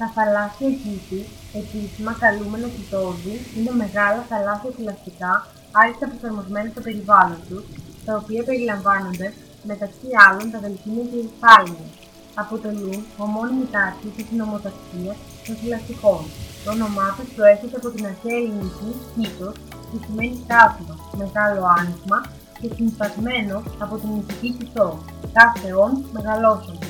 Τα θαλάσσια κήτη, επίσημα καλούμενα κοιτόδη, είναι μεγάλα θαλάσσια θηλαστικά άριστα προσαρμοσμένα στο περιβάλλον τους, τα οποία περιλαμβάνονται, μεταξύ άλλων, τα δελφίνια και οι υφάλινες. Αποτελούν ομόνιμη τάξη την ομοτακτική των θηλαστικών. Το όνομά τους προέρχεται από την αρχαία ελληνική κήτο, που σημαίνει κάθισμα, μεγάλο άνοιγμα και συνυφασμένο από την ηθική κοιτό. κάθε όν μεγαλόσωμα.